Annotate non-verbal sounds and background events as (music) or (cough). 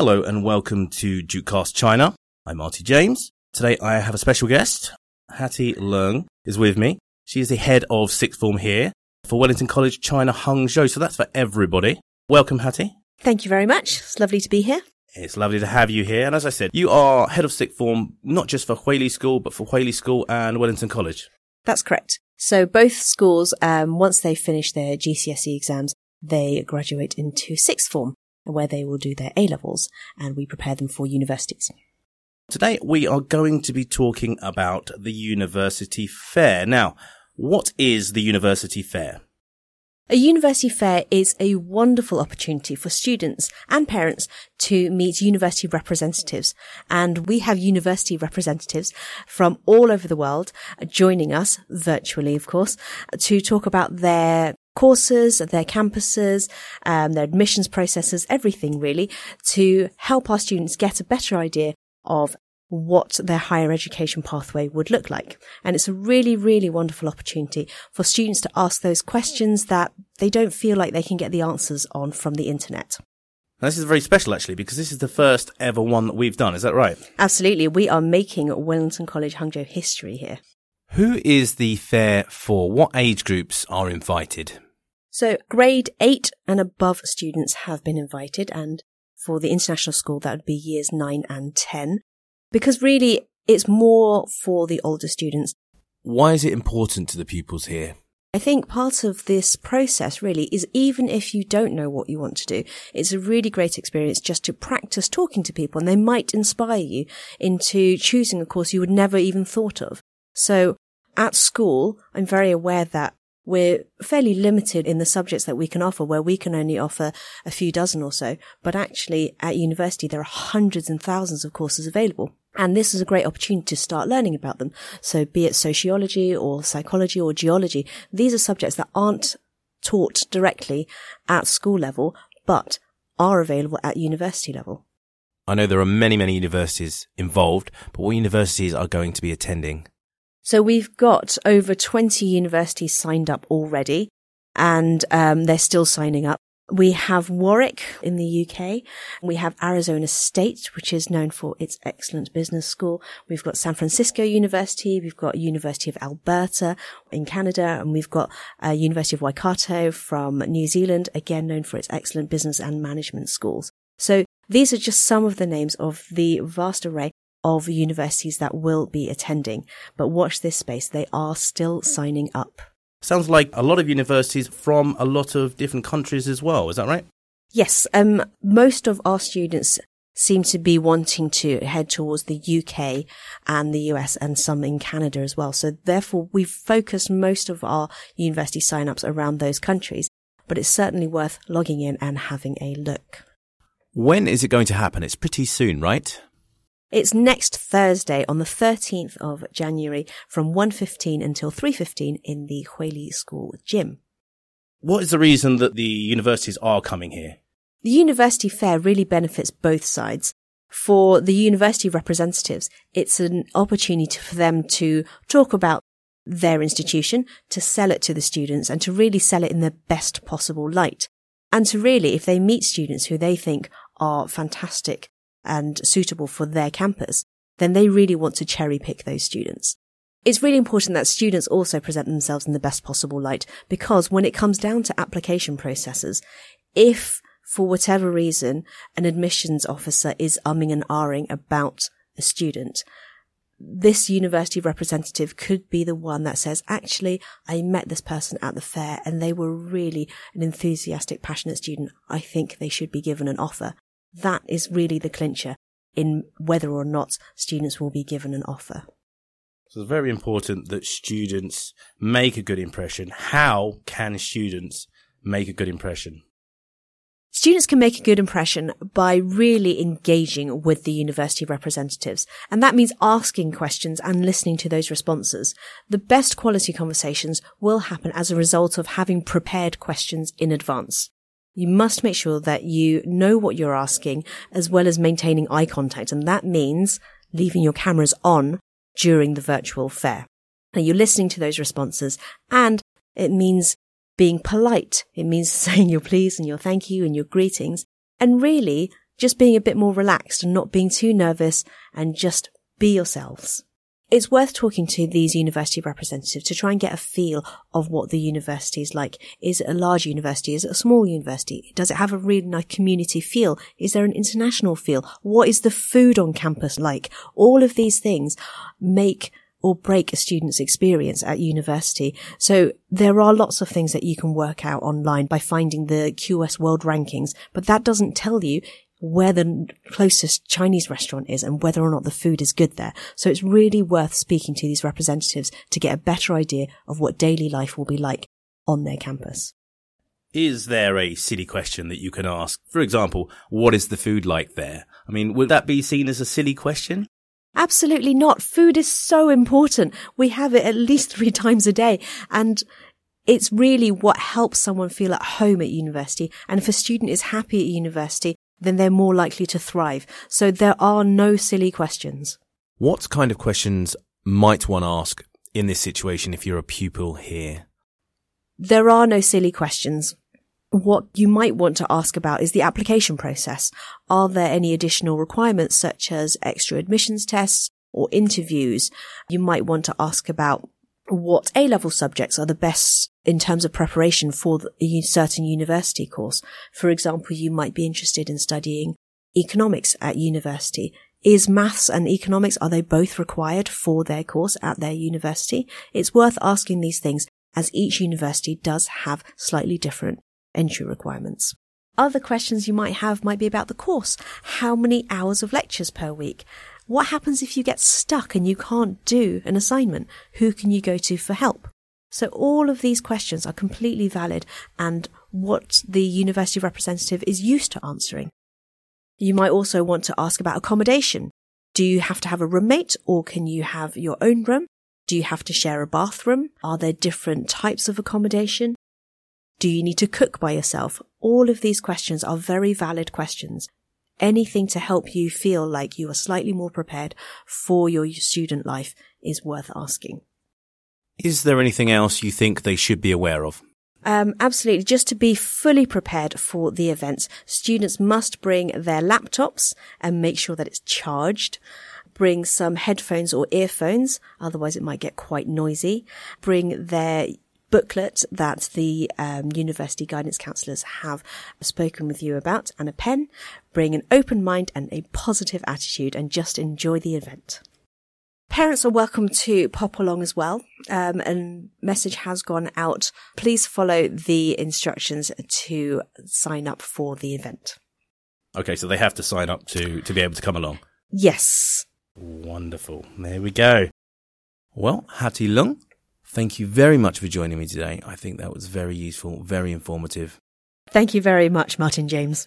Hello and welcome to Dukecast China. I'm Marty James. Today I have a special guest. Hatty Leung is with me. She is the head of sixth form here for Wellington College China Hangzhou. So that's for everybody. Welcome, Hatty. Thank you very much. It's lovely to be here. It's lovely to have you here. And as I said, you are head of sixth form, not just for Huili School, but for Huili School and Wellington College. That's correct. So both schools, um, once they finish their GCSE exams, they graduate into sixth form where they will do their A levels and we prepare them for universities. Today we are going to be talking about the University Fair. Now, what is the University Fair? A university fair is a wonderful opportunity for students and parents to meet university representatives. And we have university representatives from all over the world joining us virtually, of course, to talk about their courses, their campuses, um, their admissions processes, everything really, to help our students get a better idea of what their higher education pathway would look like. And it's a really, really wonderful opportunity for students to ask those questions that they don't feel like they can get the answers on from the internet. Now, this is very special actually because this is the first ever one that we've done. Is that right? Absolutely. We are making Wellington College Hangzhou history here. Who is the fair for? What age groups are invited? So grade eight and above students have been invited and for the international school, that would be years nine and 10. Because really, it's more for the older students. Why is it important to the pupils here? I think part of this process really is even if you don't know what you want to do, it's a really great experience just to practice talking to people and they might inspire you into choosing a course you would never even thought of. So at school, I'm very aware that we're fairly limited in the subjects that we can offer, where we can only offer a few dozen or so. But actually, at university, there are hundreds and thousands of courses available. And this is a great opportunity to start learning about them. So be it sociology or psychology or geology, these are subjects that aren't taught directly at school level, but are available at university level. I know there are many, many universities involved, but what universities are going to be attending? So we've got over 20 universities signed up already and um, they're still signing up. We have Warwick in the UK. We have Arizona State, which is known for its excellent business school. We've got San Francisco University. We've got University of Alberta in Canada. And we've got uh, University of Waikato from New Zealand, again known for its excellent business and management schools. So these are just some of the names of the vast array of universities that will be attending. But watch this space. They are still signing up. Sounds like a lot of universities from a lot of different countries as well. Is that right? Yes. Um, most of our students seem to be wanting to head towards the UK and the US and some in Canada as well. So therefore we've focused most of our university sign-ups around those countries, but it's certainly worth logging in and having a look. When is it going to happen? It's pretty soon, right? It's next Thursday on the 13th of January from 1.15 until 3.15 in the Huili School gym. What is the reason that the universities are coming here? The university fair really benefits both sides. For the university representatives, it's an opportunity for them to talk about their institution, to sell it to the students and to really sell it in the best possible light. And to really, if they meet students who they think are fantastic and suitable for their campus, then they really want to cherry pick those students. It's really important that students also present themselves in the best possible light because when it comes down to application processes, if for whatever reason an admissions officer is umming and ahhing about a student, this university representative could be the one that says, actually, I met this person at the fair and they were really an enthusiastic, passionate student. I think they should be given an offer. That is really the clincher in whether or not students will be given an offer. So it's very important that students make a good impression. How can students make a good impression? Students can make a good impression by really engaging with the university representatives. And that means asking questions and listening to those responses. The best quality conversations will happen as a result of having prepared questions in advance. You must make sure that you know what you're asking as well as maintaining eye contact. And that means leaving your cameras on during the virtual fair. Now you're listening to those responses and it means being polite. It means (laughs) saying your please and your thank you and your greetings and really just being a bit more relaxed and not being too nervous and just be yourselves. It's worth talking to these university representatives to try and get a feel of what the university is like. Is it a large university? Is it a small university? Does it have a really nice community feel? Is there an international feel? What is the food on campus like? All of these things make or break a student's experience at university. So there are lots of things that you can work out online by finding the QS World Rankings, but that doesn't tell you where the closest Chinese restaurant is and whether or not the food is good there. So it's really worth speaking to these representatives to get a better idea of what daily life will be like on their campus. Is there a silly question that you can ask? For example, what is the food like there? I mean, would that be seen as a silly question? Absolutely not. Food is so important. We have it at least (laughs) three times a day and it's really what helps someone feel at home at university. And if a student is happy at university, then they're more likely to thrive. So there are no silly questions. What kind of questions might one ask in this situation if you're a pupil here? There are no silly questions. What you might want to ask about is the application process. Are there any additional requirements such as extra admissions tests or interviews? You might want to ask about what A-level subjects are the best in terms of preparation for a certain university course. For example, you might be interested in studying economics at university. Is maths and economics, are they both required for their course at their university? It's worth asking these things as each university does have slightly different entry requirements. Other questions you might have might be about the course. How many hours of lectures per week? What happens if you get stuck and you can't do an assignment? Who can you go to for help? So all of these questions are completely valid and what the university representative is used to answering. You might also want to ask about accommodation. Do you have to have a roommate or can you have your own room? Do you have to share a bathroom? Are there different types of accommodation? Do you need to cook by yourself? All of these questions are very valid questions anything to help you feel like you are slightly more prepared for your student life is worth asking. Is there anything else you think they should be aware of? Um, absolutely. Just to be fully prepared for the events, students must bring their laptops and make sure that it's charged. Bring some headphones or earphones, otherwise it might get quite noisy. Bring their booklet that the um, university guidance counsellors have spoken with you about and a pen. Bring an open mind and a positive attitude and just enjoy the event. Parents are welcome to pop along as well. Um, and message has gone out. Please follow the instructions to sign up for the event. Okay, so they have to sign up to to be able to come along. Yes. Wonderful. There we go. Well, Hatty Leung, Thank you very much for joining me today. I think that was very useful, very informative. Thank you very much, Martin James.